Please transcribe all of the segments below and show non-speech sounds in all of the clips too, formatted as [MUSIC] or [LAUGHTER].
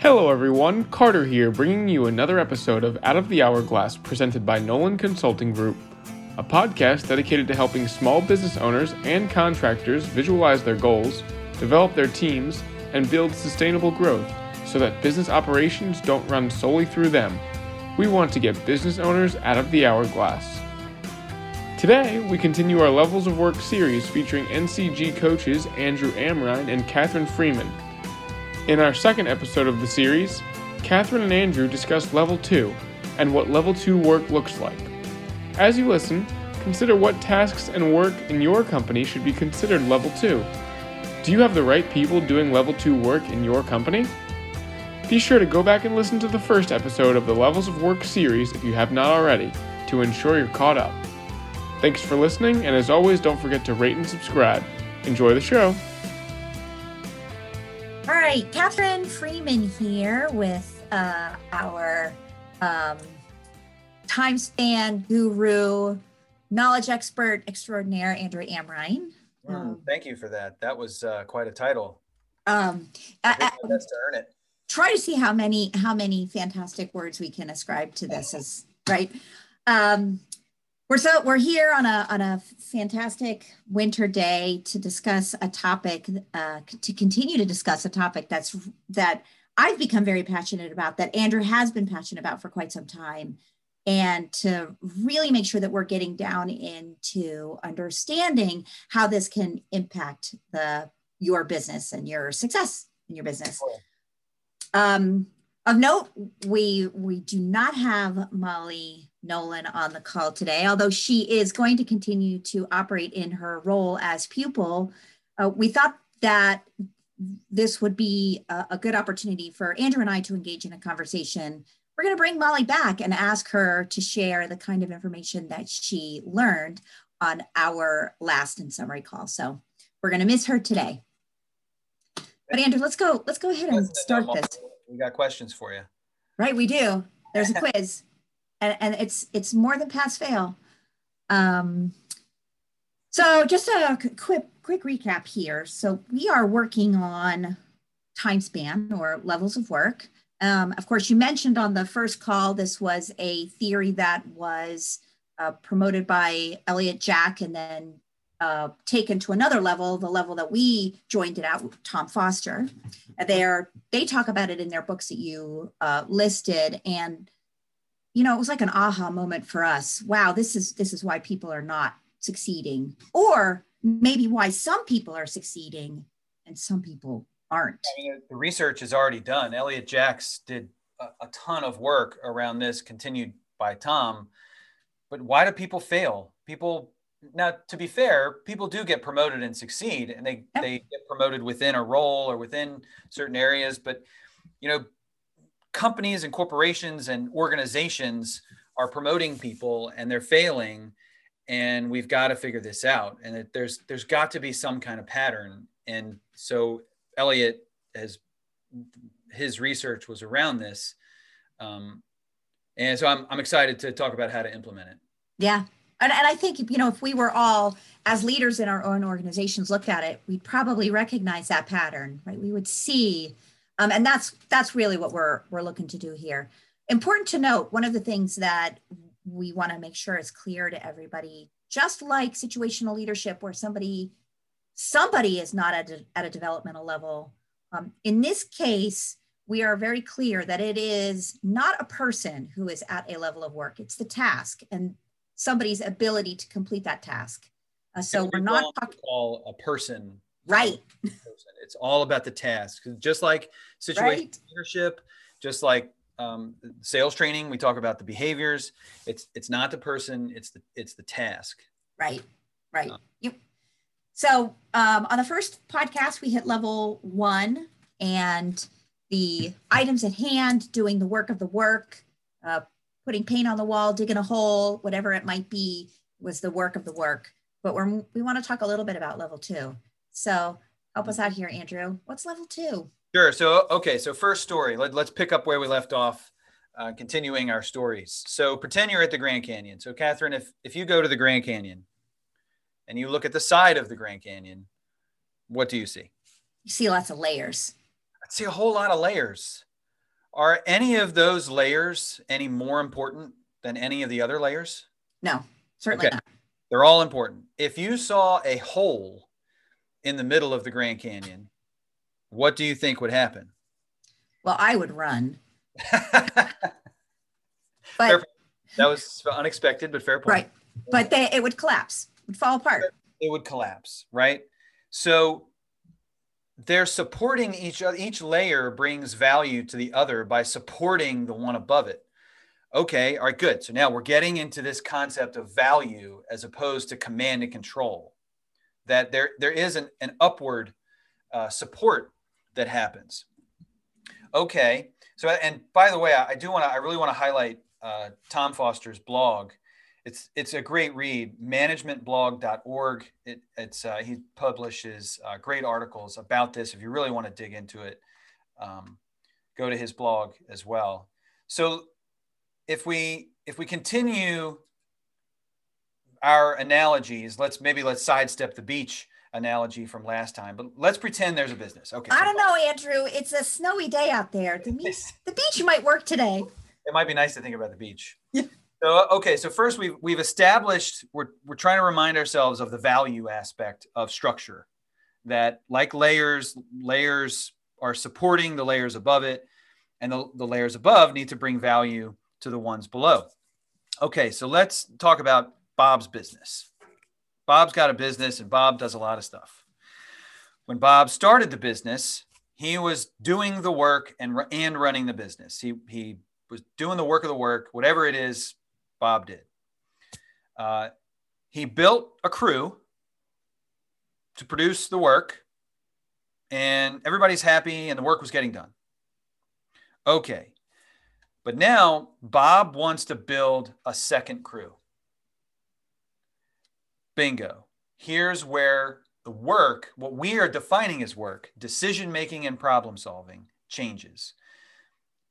Hello, everyone. Carter here, bringing you another episode of Out of the Hourglass presented by Nolan Consulting Group, a podcast dedicated to helping small business owners and contractors visualize their goals, develop their teams, and build sustainable growth so that business operations don't run solely through them. We want to get business owners out of the hourglass. Today, we continue our Levels of Work series featuring NCG coaches Andrew Amrine and Catherine Freeman. In our second episode of the series, Catherine and Andrew discuss Level 2 and what Level 2 work looks like. As you listen, consider what tasks and work in your company should be considered Level 2. Do you have the right people doing Level 2 work in your company? Be sure to go back and listen to the first episode of the Levels of Work series if you have not already to ensure you're caught up. Thanks for listening, and as always, don't forget to rate and subscribe. Enjoy the show! All right, Catherine Freeman here with uh, our um, time span guru, knowledge expert extraordinaire, Andrew Amrine. Mm, thank you for that. That was uh, quite a title. Um, I I- I- my best to earn it. try to see how many how many fantastic words we can ascribe to this Is right um we're so we're here on a on a fantastic winter day to discuss a topic uh to continue to discuss a topic that's that i've become very passionate about that andrew has been passionate about for quite some time and to really make sure that we're getting down into understanding how this can impact the your business and your success in your business. Um, of note, we we do not have Molly Nolan on the call today, although she is going to continue to operate in her role as pupil. Uh, we thought that this would be a, a good opportunity for Andrew and I to engage in a conversation. We're going to bring Molly back and ask her to share the kind of information that she learned on our last and summary call. So we're going to miss her today. But Andrew, let's go. Let's go ahead and start this. We got questions for you. Right, we do. There's a [LAUGHS] quiz, and, and it's it's more than pass fail. Um, so just a quick quick recap here. So we are working on time span or levels of work. Um, of course, you mentioned on the first call this was a theory that was uh, promoted by Elliott Jaques and then uh, taken to another level, the level that we joined it out with Tom Foster. They're, they talk about it in their books that you uh, listed. And, you know, it was like an aha moment for us. Wow, this is, this is why people are not succeeding or maybe why some people are succeeding and some people aren't. I mean, the research is already done. Elliott Jaques did a, a ton of work around this, continued by Tom. But why do people fail? People now, to be fair, people do get promoted and succeed, and they Yep. they get promoted within a role or within certain areas. But you know, companies and corporations and organizations are promoting people, and they're failing, and we've got to figure this out. And there's there's got to be some kind of pattern. And so Elliott has his research was around this, um, and so I'm I'm excited to talk about how to implement it. Yeah. And, and I think, you know, if we were all as leaders in our own organizations looked at it, we'd probably recognize that pattern, right? We would see, um, and that's that's really what we're we're looking to do here. Important to note, one of the things that we want to make sure is clear to everybody, just like situational leadership, where somebody somebody is not at a, at a developmental level. Um, in this case, we are very clear that it is not a person who is at a level of work; it's the task and somebody's ability to complete that task. Uh, so we're not talking call a person right. It's all about the task. Just like situation Right. leadership, just like um, sales training, we talk about the behaviors. It's it's not the person. It's the it's the task. right, right. Uh. Yep. So um, on the first podcast, we hit level one and the items at hand, doing the work of the work, uh, putting paint on the wall, digging a hole, whatever it might be, was the work of the work. But we're, we want to talk a little bit about level two. So help us out here, Andrew. What's level two? Sure. So okay. So first story. Let, let's pick up where we left off. Uh, continuing our stories. So pretend you're at the Grand Canyon. So Catherine, if if you go to the Grand Canyon, and you look at the side of the Grand Canyon, what do you see? You see lots of layers. I see a whole lot of layers. Are any of those layers any more important than any of the other layers? No, certainly Okay. not. They're all important. If you saw a hole in the middle of the Grand Canyon, what do you think would happen? Well, I would run, [LAUGHS] that was unexpected, but fair point. right, but they, it would collapse, would fall apart. It would collapse, right? So they're supporting each other. Each layer brings value to the other by supporting the one above it. Okay, all right, good. So now we're getting into this concept of value as opposed to command and control. That there there is an, an upward uh, support that happens. Okay, so and by the way, I, I do want to I really want to highlight uh, Tom Foster's blog. It's it's a great read, managementblog.org. It, it's uh, he publishes uh, great articles about this. If you really want to dig into it, um, go to his blog as well. So if we if we continue our analogies, let's maybe let's sidestep the beach analogy from last time, but let's pretend there's a business. Okay. I don't know, Andrew. It's a snowy day out there. The beach, [LAUGHS] the beach might work today. It might be nice to think about the beach. [LAUGHS] Yeah. So okay, so first we've we've established we're we're trying to remind ourselves of the value aspect of structure. That like layers, layers are supporting the layers above it, and the, the layers above need to bring value to the ones below. Okay, so let's talk about Bob's business. Bob's got a business and Bob does a lot of stuff. When Bob started the business, he was doing the work and, and running the business. He, he was doing the work of the work, whatever it is Bob did. Uh, he built a crew to produce the work, and everybody's happy, and the work was getting done. Okay. But now Bob wants to build a second crew. Bingo. Here's where the work, what we are defining as work, decision making and problem solving, changes.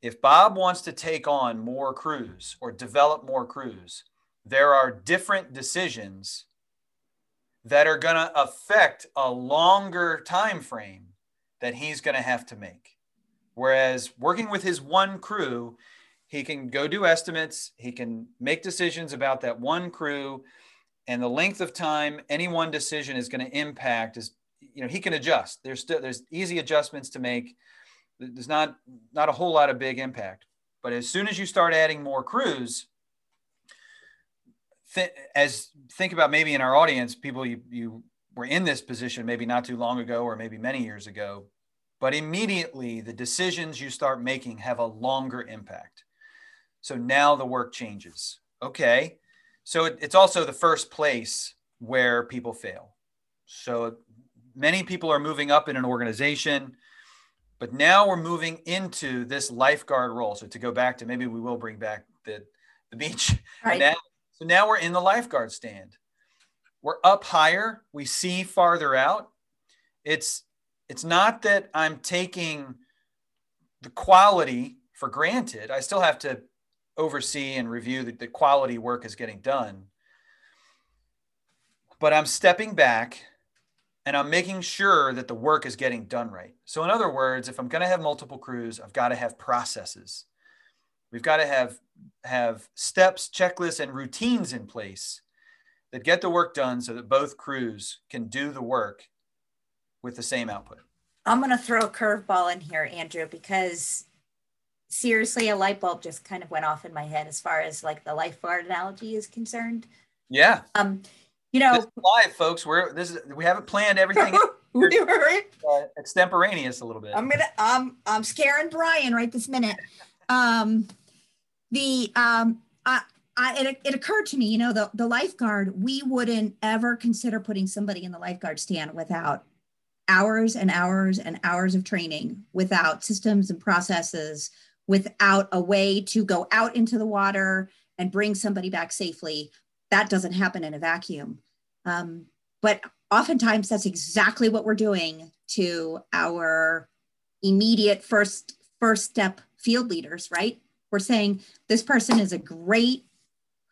If Bob wants to take on more crews or develop more crews, there are different decisions that are going to affect a longer time frame that he's going to have to make. Whereas working with his one crew, he can go do estimates, he can make decisions about that one crew, and the length of time any one decision is going to impact is, you know, he can adjust. There's still there's easy adjustments to make. There's not not a whole lot of big impact. But as soon as you start adding more crews, th- as think about maybe in our audience, people you you were in this position maybe not too long ago or maybe many years ago, but immediately the decisions you start making have a longer impact. So now the work changes. Okay. So it, it's also the first place where people fail. So many people are moving up in an organization, but now we're moving into this lifeguard role. So to go back to maybe we will bring back the, the beach. [LAUGHS] Right. Now, so now we're in the lifeguard stand. We're up higher. We see farther out. It's it's not that I'm taking the quality for granted. I still have to oversee and review that the quality work is getting done. But I'm stepping back and I'm making sure that the work is getting done right. So, in other words, if I'm going to have multiple crews, I've got to have processes. We've got to have have steps, checklists, and routines in place that get the work done so that both crews can do the work with the same output. I'm going to throw a curveball in here, Andrew, because seriously, a light bulb just kind of went off in my head as far as like the lifeguard analogy is concerned. Yeah, Um, you know, live, folks. We're this is we haven't planned everything. [LAUGHS] uh, extemporaneous a little bit. I'm gonna um I'm scaring Brian right this minute. Um the um I, I it, it occurred to me, you know, the the lifeguard, we wouldn't ever consider putting somebody in the lifeguard stand without hours and hours and hours of training, without systems and processes, without a way to go out into the water and bring somebody back safely. That doesn't happen in a vacuum. Um, but oftentimes that's exactly what we're doing to our immediate first first step field leaders right we're saying this person is a great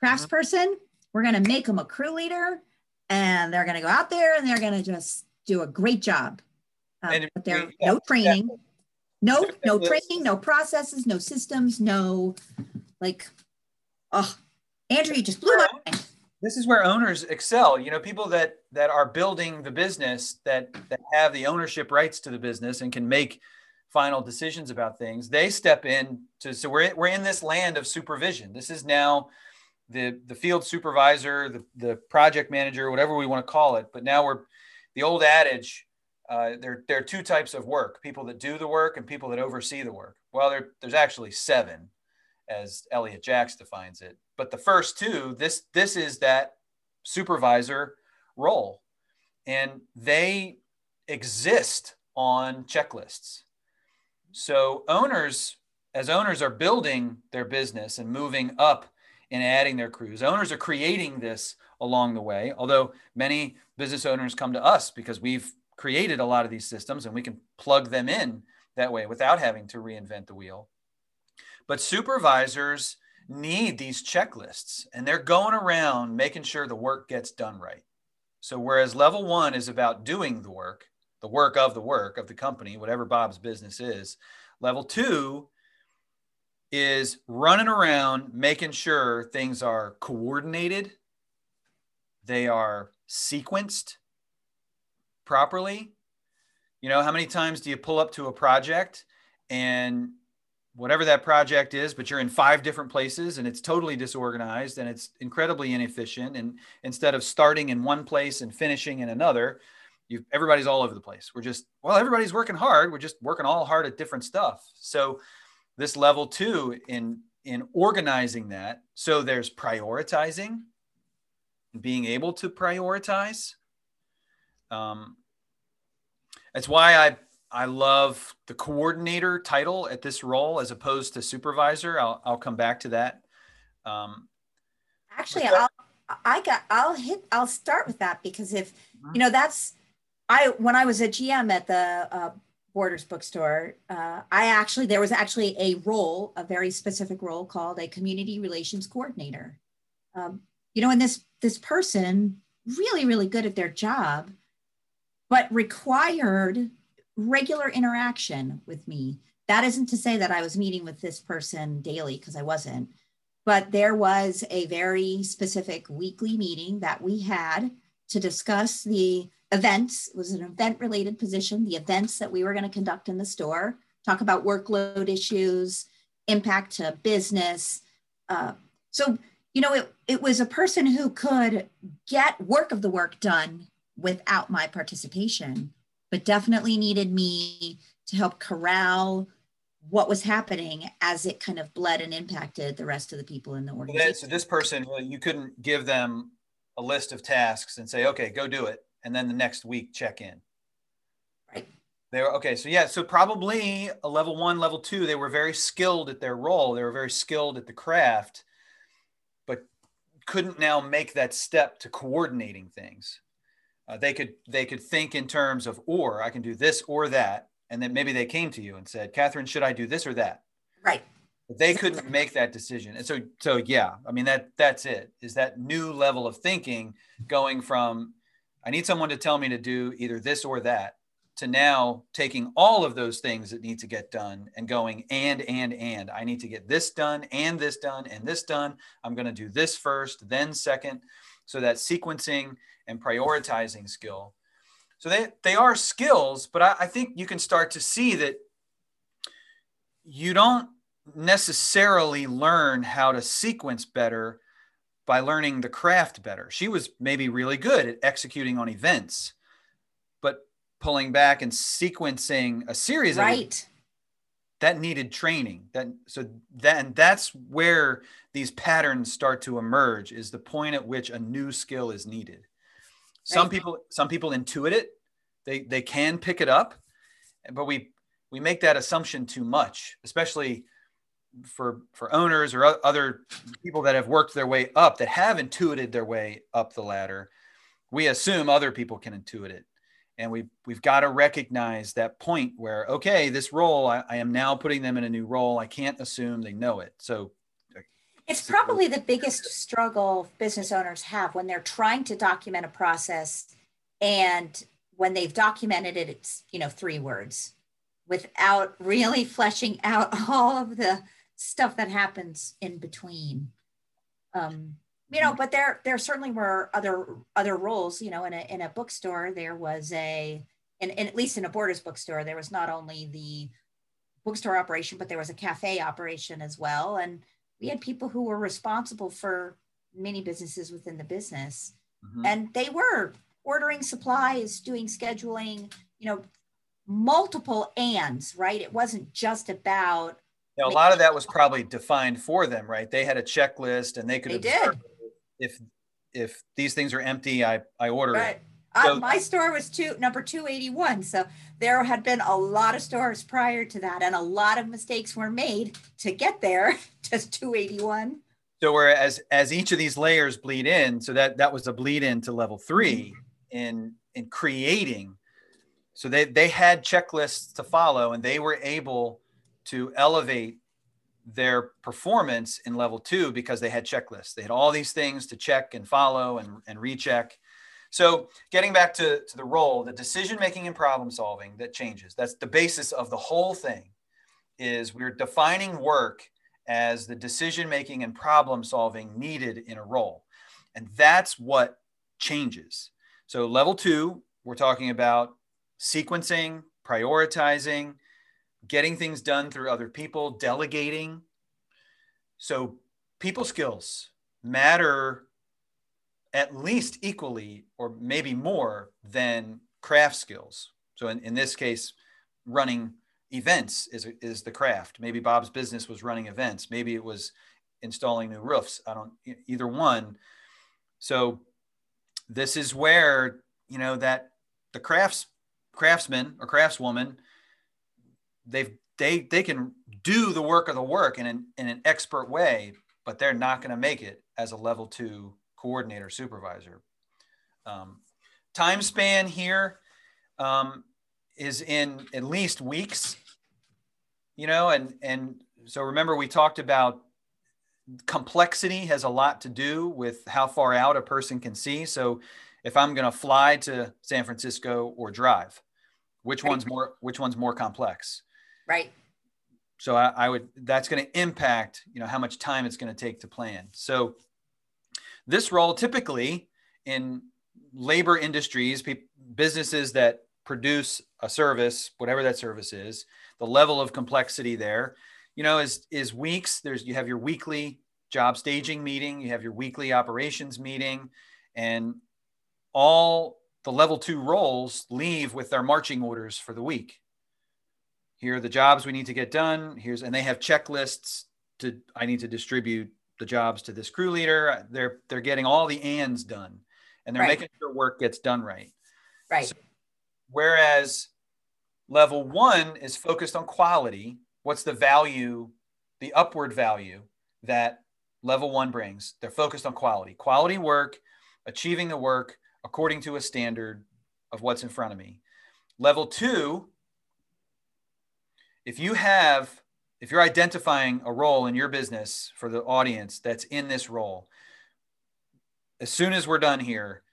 craftsperson we're going to make them a crew leader and they're going to go out there and they're going to just do a great job Um, And but there we- no training No, no training, no processes, no systems, no like, oh, Andrew, you just blew my mind. This is where owners excel. You know, people that that are building the business that that have the ownership rights to the business and can make final decisions about things. They step in to so we're we're in this land of supervision. This is now the the field supervisor, the the project manager, whatever we want to call it. But now we're the old adage uh, there, there are two types of work people that do the work and people that oversee the work. Well, there, there's actually seven, as Elliott Jaques defines it. But the first two, this, this is that supervisor role. And they exist on checklists. So owners, as owners are building their business and moving up and adding their crews, owners are creating this along the way. Although many business owners come to us because we've created a lot of these systems and we can plug them in that way without having to reinvent the wheel. But supervisors need these checklists and they're going around making sure the work gets done right. So, whereas level one is about doing the work, the work of the work of the company, whatever Bob's business is, level two is running around making sure things are coordinated, they are sequenced, properly. You know, how many times do you pull up to a project and whatever that project is, but you're in five different places and it's totally disorganized and it's incredibly inefficient. And instead of starting in one place and finishing in another, you everybody's all over the place. We're just, well, everybody's working hard. We're just working all hard at different stuff. So this level two in in organizing that, so there's prioritizing, being able to prioritize um, that's why I I love the coordinator title at this role as opposed to supervisor. I'll I'll come back to that. Um, Actually, I'll I got I'll hit I'll start with that because if mm-hmm. you know that's I when I was a GM at the uh, Borders bookstore, uh, I actually there was actually a role, a very specific role called a community relations coordinator. Um, you know, and this this person really really good at their job but required regular interaction with me. That isn't to say that I was meeting with this person daily because I wasn't, but there was a very specific weekly meeting that we had to discuss the events. It was an event related position, the events that we were going to conduct in the store, talk about workload issues, impact to business. Uh, so, you know, it, it was a person who could get work of the work done without my participation, but definitely needed me to help corral what was happening as it kind of bled and impacted the rest of the people in the organization. So this person, you couldn't give them a list of tasks and say, okay, go do it. And then the next week check in. Right. They were okay. So yeah, so probably a level one, level two, they were very skilled at their role. They were very skilled at the craft, but couldn't now make that step to coordinating things uh, they could they could think in terms of or I can do this or that, and then maybe they came to you and said, Catherine, should I do this or that? Right. But they couldn't make that decision, and so so yeah, I mean that that's it. Is that new level of thinking going from I need someone to tell me to do either this or that to now taking all of those things that need to get done and going and and and I need to get this done and this done and this done. I'm going to do this first, then second. So that sequencing and prioritizing skill. So they, they are skills, but I, I think you can start to see that you don't necessarily learn how to sequence better by learning the craft better. She was maybe really good at executing on events, but pulling back and sequencing a series right. of that needed training. That so then that's where these patterns start to emerge is the point at which a new skill is needed. Some right. people some people intuit it. They they can pick it up, but we we make that assumption too much, especially for for owners or other people that have worked their way up that have intuited their way up the ladder. We assume other people can intuit it and we've we've got to recognize that point where okay this role I, I, am now putting them in a new role i can't assume they know it so it's probably the biggest struggle business owners have when they're trying to document a process and when they've documented it, it's, you know, three words. without [LAUGHS] really fleshing out all of the stuff that happens in between. Um, you know, but there there certainly were other other roles. You know, in a in a bookstore, there was a, and, and at least in a Borders bookstore, there was not only the bookstore operation, but there was a cafe operation as well, and we had people who were responsible for many businesses within the business, mm-hmm. and they were ordering supplies, doing scheduling. You know, multiple ands, right? It wasn't just about. Yeah, a lot of that was probably defined for them, right? They had a checklist, and they could. They did if if these things are empty, I I order right. it. So, uh, my store was two number 281 so there had been a lot of stores prior to that and a lot of mistakes were made to get there [LAUGHS] to 281 so whereas as each of these layers bleed in so that that was a bleed in to level 3 mm-hmm. in in creating so they they had checklists to follow and they were able to elevate their performance in level two because they had checklists. They had all these things to check and follow and, and recheck. So getting back to, to the role, the decision making and problem solving that changes. That's the basis of the whole thing is we're defining work as the decision making and problem solving needed in a role. And that's what changes. So level two, we're talking about sequencing, prioritizing, getting things done through other people, delegating. So people skills matter at least equally or maybe more than craft skills. So in, in this case, running events is, is the craft. Maybe Bob's business was running events. Maybe it was installing new roofs. I don't, either one. So this is where, you know, that the crafts craftsman or craftswoman they've they they can do the work of the work in an, in an expert way but they're not going to make it as a level two coordinator supervisor um, time span here um, is in at least weeks you know and and so remember we talked about complexity has a lot to do with how far out a person can see so if i'm going to fly to san francisco or drive which one's more which one's more complex Right. So I, I would, that's going to impact, you know, how much time it's going to take to plan. So this role typically in labor industries, pe- businesses that produce a service, whatever that service is, the level of complexity there, you know, is, is weeks. There's, you have your weekly job staging meeting, you have your weekly operations meeting, and all the level two roles leave with their marching orders for the week here are the jobs we need to get done here's and they have checklists to i need to distribute the jobs to this crew leader. They're they're getting all the ands done and they're right. making sure work gets done right. Right. So, whereas level one is focused on quality what's the value the upward value that level one brings? They're focused on quality. Quality work achieving the work according to a standard of what's in front of me. Level two if you have if you're identifying a role in your business for the audience that's in this role as soon as we're done here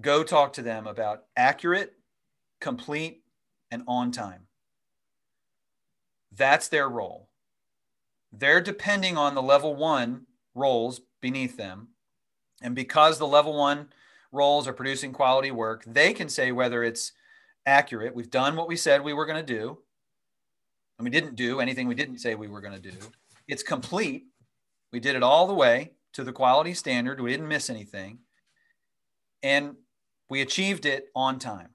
go talk to them about accurate complete and on time. That's their role. They're depending on the level one roles beneath them. And because the level one roles are producing quality work they can say whether it's accurate. We've done what we said we were going to do and we didn't do anything we didn't say we were going to do. It's complete. We did it all the way to the quality standard. We didn't miss anything. And we achieved it on time.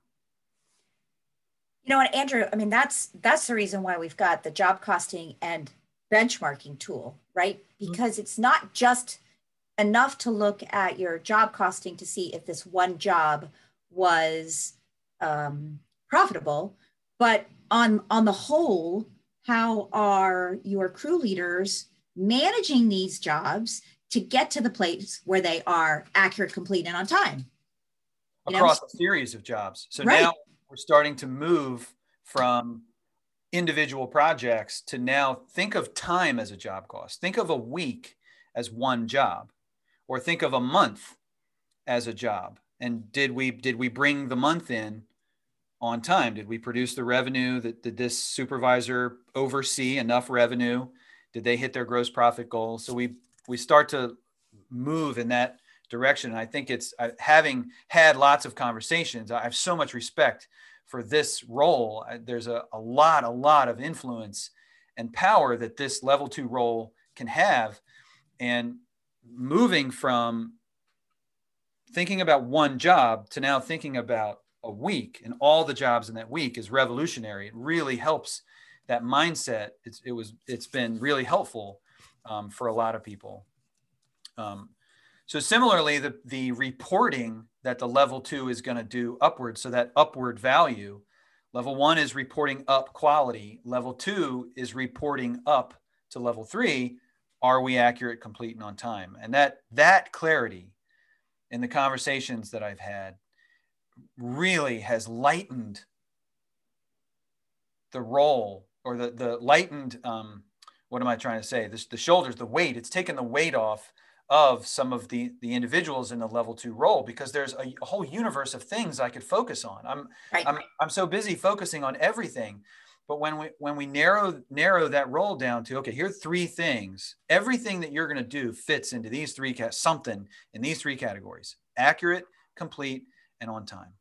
You know what, Andrew? I mean, that's that's the reason why we've got the job costing and benchmarking tool, right? Mm-hmm. Because mm-hmm. it's not just enough to look at your job costing to see if this one job was um, profitable, but on on the whole how are your crew leaders managing these jobs to get to the place where they are accurate complete and on time you across know? a series of jobs so right. now we're starting to move from individual projects to now think of time as a job cost think of a week as one job or think of a month as a job and did we did we bring the month in on time? Did we produce the revenue that did this supervisor oversee enough revenue? Did they hit their gross profit goal? So we we start to move in that direction. And I think it's having had lots of conversations. I have so much respect for this role. There's a, a lot, a lot of influence and power that this level two role can have. And moving from thinking about one job to now thinking about a week and all the jobs in that week is revolutionary. It really helps that mindset. It's, it was, it's been really helpful um, for a lot of people. Um, so similarly, the, the reporting that the level two is going to do upward, so that upward value, level one is reporting up quality. Level two is reporting up to level three. Are we accurate, complete, and on time? And that that clarity in the conversations that I've had really has lightened the role or the the lightened um, what am I trying to say? This, the shoulders, the weight. It's taken the weight off of some of the the individuals in the level two role because there's a, a whole universe of things I could focus on. I'm right. I'm I'm so busy focusing on everything. But when we when we narrow narrow that role down to okay, here are three things. Everything that you're going to do fits into these three cat something in these three categories: accurate, complete, and on time.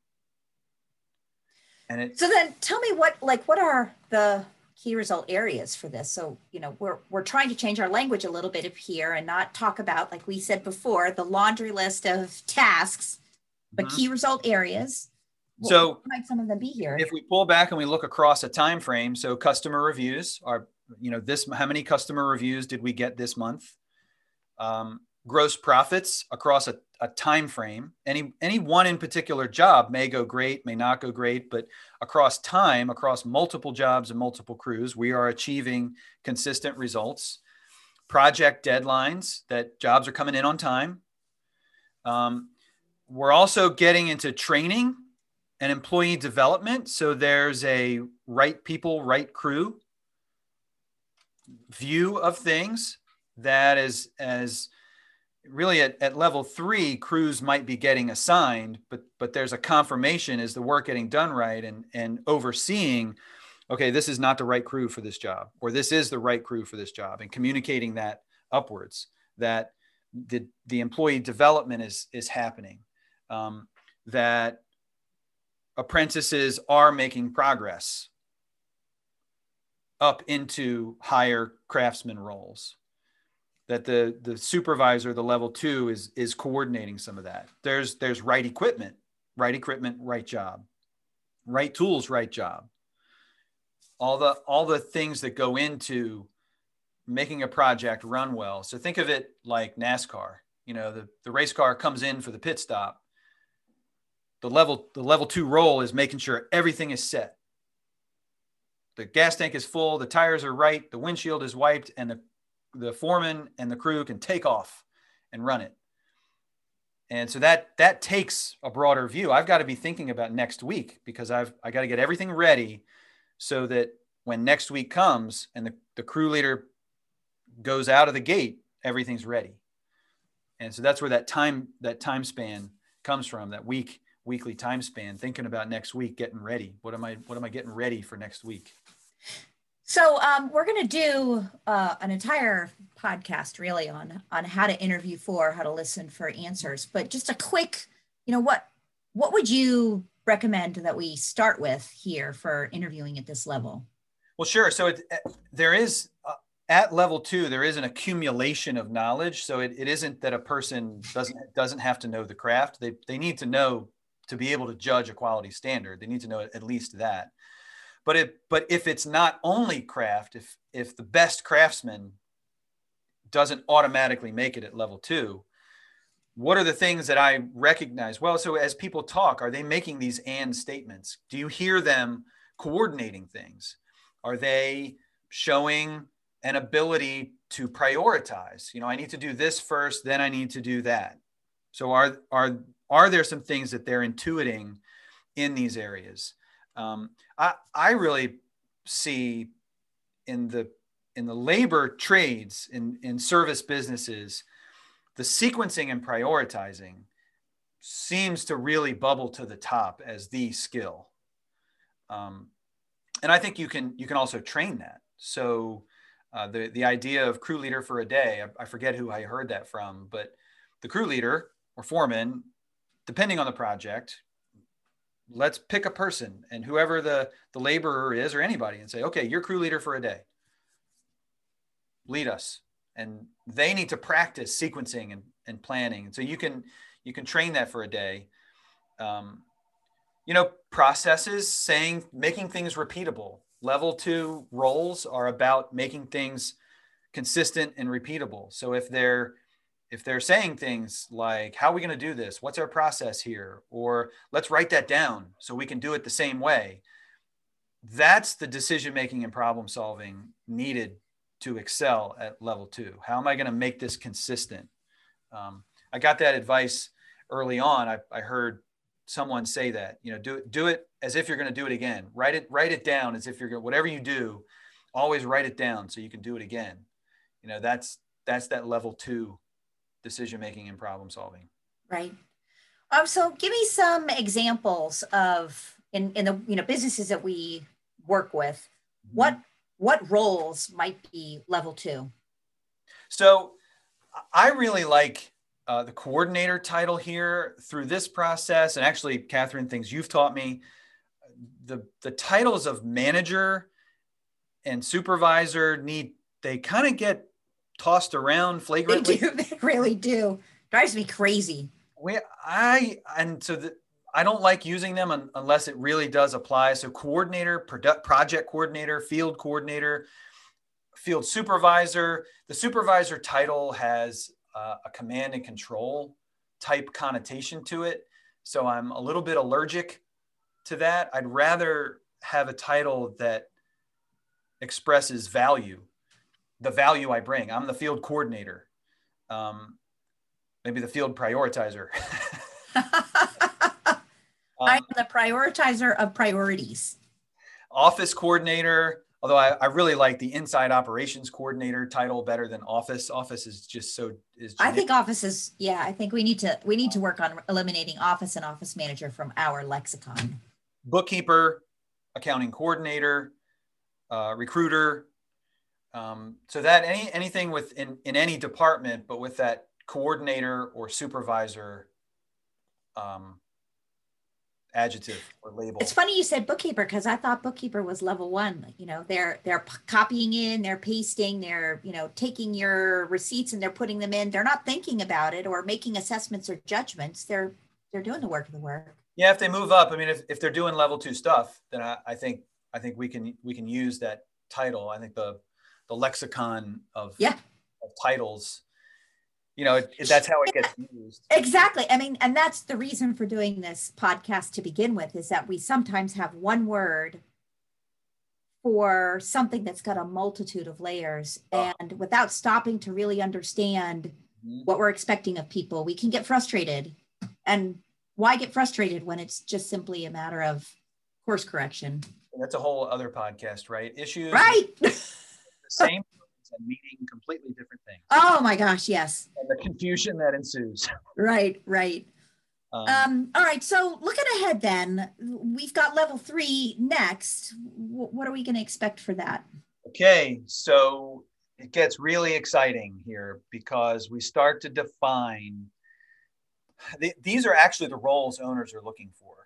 And it, so then tell me what like what are the key result areas for this. So, you know, we're we're trying to change our language a little bit here and not talk about, like we said before, the laundry list of tasks, but mm-hmm. key result areas. So what might some of them be here? If we pull back and we look across a time frame, so customer reviews are, you know, this how many customer reviews did we get this month? Um, gross profits across a, a time frame. Any any one in particular job may go great may not go great but across time across multiple jobs and multiple crews we are achieving consistent results. Project deadlines that jobs are coming in on time. Um, we're also getting into training and employee development. So there's a right people right crew view of things that is as really at, at level three crews might be getting assigned but but there's a confirmation is the work getting done right and and overseeing okay this is not the right crew for this job or this is the right crew for this job and communicating that upwards that the, the employee development is is happening um, that apprentices are making progress up into higher craftsman roles that the the supervisor the level two is is coordinating some of that. There's there's right equipment right equipment right job. Right tools right job. All the all the things that go into making a project run well. So think of it like nascar. You know the, the race car comes in for the pit stop. The level the level two role is making sure everything is set. The gas tank is full the tires are right the windshield is wiped and the the foreman and the crew can take off and run it. And so that that takes a broader view. I've got to be thinking about next week because I've I got to get everything ready so that when next week comes and the, the crew leader goes out of the gate, everything's ready. And so that's where that time that time span comes from, that week weekly time span, thinking about next week, getting ready. What am I what am I getting ready for next week? So um, we're going to do uh, an entire podcast really on on how to interview for, how to listen for answers. But just a quick, you know, what what would you recommend that we start with here for interviewing at this level? Well, sure. So it, there is uh, at level two, there is an accumulation of knowledge. So it, it isn't that a person doesn't doesn't have to know the craft. They they need to know to be able to judge a quality standard. They need to know at least that. But if but if it's not only craft, if if the best craftsman doesn't automatically make it at level two, what are the things that I recognize? Well, so as people talk, are they making these and statements? Do you hear them coordinating things? Are they showing an ability to prioritize? You know, I need to do this first, then I need to do that. So are are are there some things that they're intuiting in these areas? Um, I, I really see in the in the labor trades in, in service businesses, the sequencing and prioritizing seems to really bubble to the top as the skill. Um, and I think you can you can also train that. So uh, the the idea of crew leader for a day, I, I forget who I heard that from, but the crew leader or foreman, depending on the project, let's pick a person and whoever the the laborer is or anybody and say, okay, you're crew leader for a day. Lead us, and they need to practice sequencing and, and planning. And so you can you can train that for a day. Um, you know, processes saying making things repeatable. Level two roles are about making things consistent and repeatable. So if they're if they're saying things like how are we going to do this? What's our process here? or let's write that down so we can do it the same way. That's the decision making and problem solving needed to excel at level two. How am i going to make this consistent? Um, i got that advice early on. I, I heard someone say that you know do, it do it as if you're going to do it again. Write it write it down as if you're going whatever you do always write it down so you can do it again. You know that's that's that level two decision making and problem solving. Right. Um, so give me some examples of in, in the you know businesses that we work with, mm-hmm. what what roles might be level two? So I really like uh, the coordinator title here through this process. And actually, Catherine, things you've taught me, the, the titles of manager and supervisor need, they kind of get tossed around flagrantly. They do. [LAUGHS] They really do. Drives me crazy. We, I, and so the, I don't like using them un, unless it really does apply. So coordinator, product, project coordinator, field coordinator, field supervisor. The supervisor title has uh, a command and control type connotation to it. So I'm a little bit allergic to that. I'd rather have a title that expresses value the value I bring. I'm the field coordinator, um, maybe the field prioritizer. [LAUGHS] [LAUGHS] I'm the prioritizer of priorities. Office coordinator, although I, I, really like the inside operations coordinator title better than office. Office is just so is. I think office is yeah. I think we need to we need to work on eliminating office and office manager from our lexicon. Bookkeeper, accounting coordinator, uh, recruiter, um, so that any anything within in any department, but with that coordinator or supervisor um, adjective or label. It's funny you said bookkeeper because I thought bookkeeper was level one. You know, they're they're copying in, they're pasting, they're you know taking your receipts and they're putting them in. They're not thinking about it or making assessments or judgments. They're they're doing the work of the work. Yeah, if they move up, I mean, if, if they're doing level two stuff, then I, I think I think we can we can use that title. I think the the lexicon of, yeah. of titles you know it, it, that's how it gets used. Exactly. I mean and that's the reason for doing this podcast to begin with is that we sometimes have one word for something that's got a multitude of layers. Oh. and without stopping to really understand mm-hmm. what we're expecting of people we can get frustrated. And why get frustrated when it's just simply a matter of course correction? That's a whole other podcast right? Issues right the same and meaning completely different things. Oh my gosh, yes. And the confusion that ensues. Right, right. Um, um, all right, so looking ahead then, we've got level three next. W- what are we going to expect for that? Okay, so it gets really exciting here because we start to define. The, these are actually the roles owners are looking for.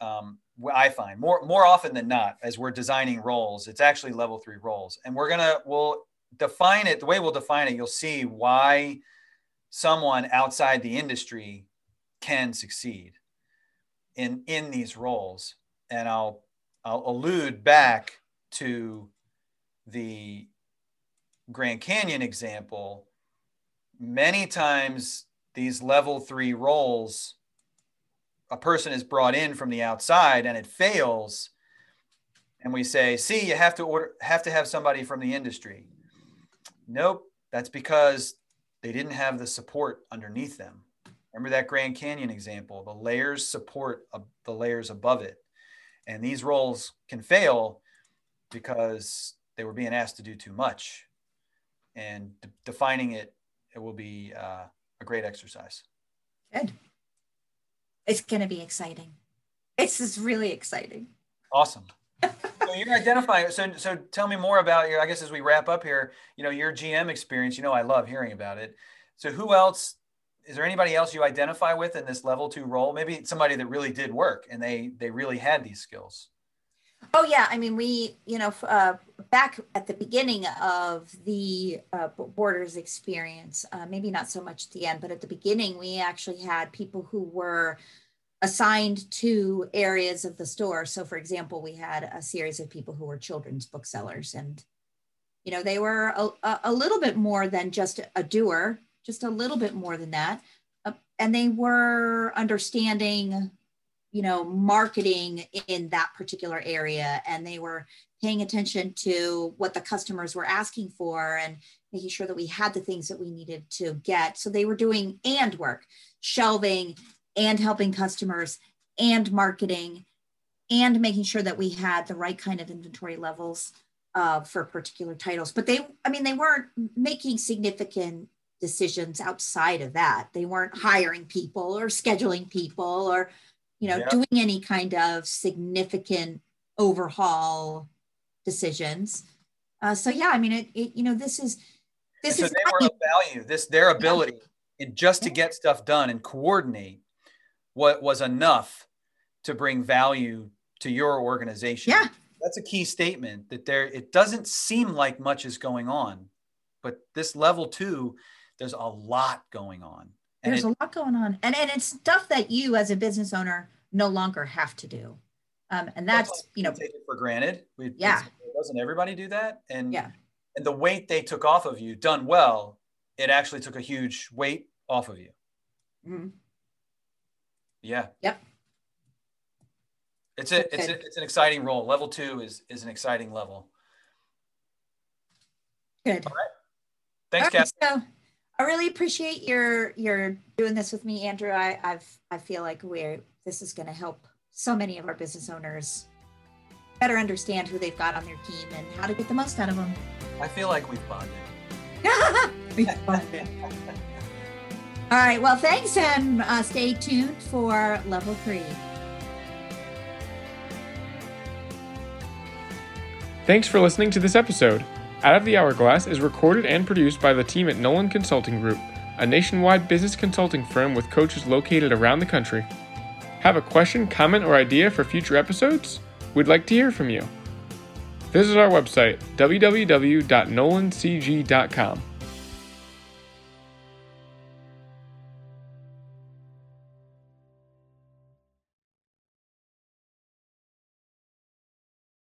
Um, I find more more often than not, as we're designing roles, it's actually level three roles, and we're gonna we'll define it the way we'll define it. You'll see why someone outside the industry can succeed in in these roles, and I'll I'll allude back to the Grand Canyon example. Many times, these level three roles a person is brought in from the outside and it fails and we say see you have to order have to have somebody from the industry. Nope that's because they didn't have the support underneath them. Remember that grand canyon example the layers support the layers above it. And these roles can fail because they were being asked to do too much. And de- defining it it will be uh, a great exercise. Good it's going to be exciting. It's just really exciting. Awesome. [LAUGHS] so you're identifying. So so tell me more about your. I guess as we wrap up here, you know your GM experience. You know I love hearing about it. So who else? Is there anybody else you identify with in this level two role? Maybe somebody that really did work and they they really had these skills. Oh yeah, I mean we, you know, uh, back at the beginning of the uh, Borders experience, uh, maybe not so much at the end, but at the beginning we actually had people who were assigned to areas of the store. So for example, we had a series of people who were children's booksellers and you know, they were a, a little bit more than just a doer, just a little bit more than that. Uh, and they were understanding you know marketing in that particular area and they were paying attention to what the customers were asking for and making sure that we had the things that we needed to get. So they were doing and work shelving and helping customers and marketing and making sure that we had the right kind of inventory levels uh, for particular titles. But they i mean they weren't making significant decisions outside of that. They weren't hiring people or scheduling people or you know, yeah. doing any kind of significant overhaul decisions. Uh, so yeah, I mean, it, it, you know, this is this so is they were value. This their ability yeah. in just to get stuff done and coordinate what was enough to bring value to your organization. Yeah, that's a key statement. That there, it doesn't seem like much is going on, but this level two, there's a lot going on. And There's it, a lot going on, and and it's stuff that you as a business owner no longer have to do, um, and that's you know take it for granted. We, yeah, doesn't everybody do that? And yeah, and the weight they took off of you, done well, it actually took a huge weight off of you. Mm-hmm. Yeah. Yep. It's a, it's a, it's an exciting role. Level two is is an exciting level. Good. All right. Thanks, Kathy. so I really appreciate your your doing this with me, Andrew. I I've I feel like we're this is going to help so many of our business owners better understand who they've got on their team and how to get the most out of them. I feel like we've bonded. [LAUGHS] we've bonded. [LAUGHS] All right. Well, thanks, and uh, stay tuned for level three. Thanks for listening to this episode. Out of the Hourglass is recorded and produced by the team at Nolan Consulting Group, a nationwide business consulting firm with coaches located around the country. Have a question, comment, or idea for future episodes? We'd like to hear from you. Visit our website, www.nolancg.com.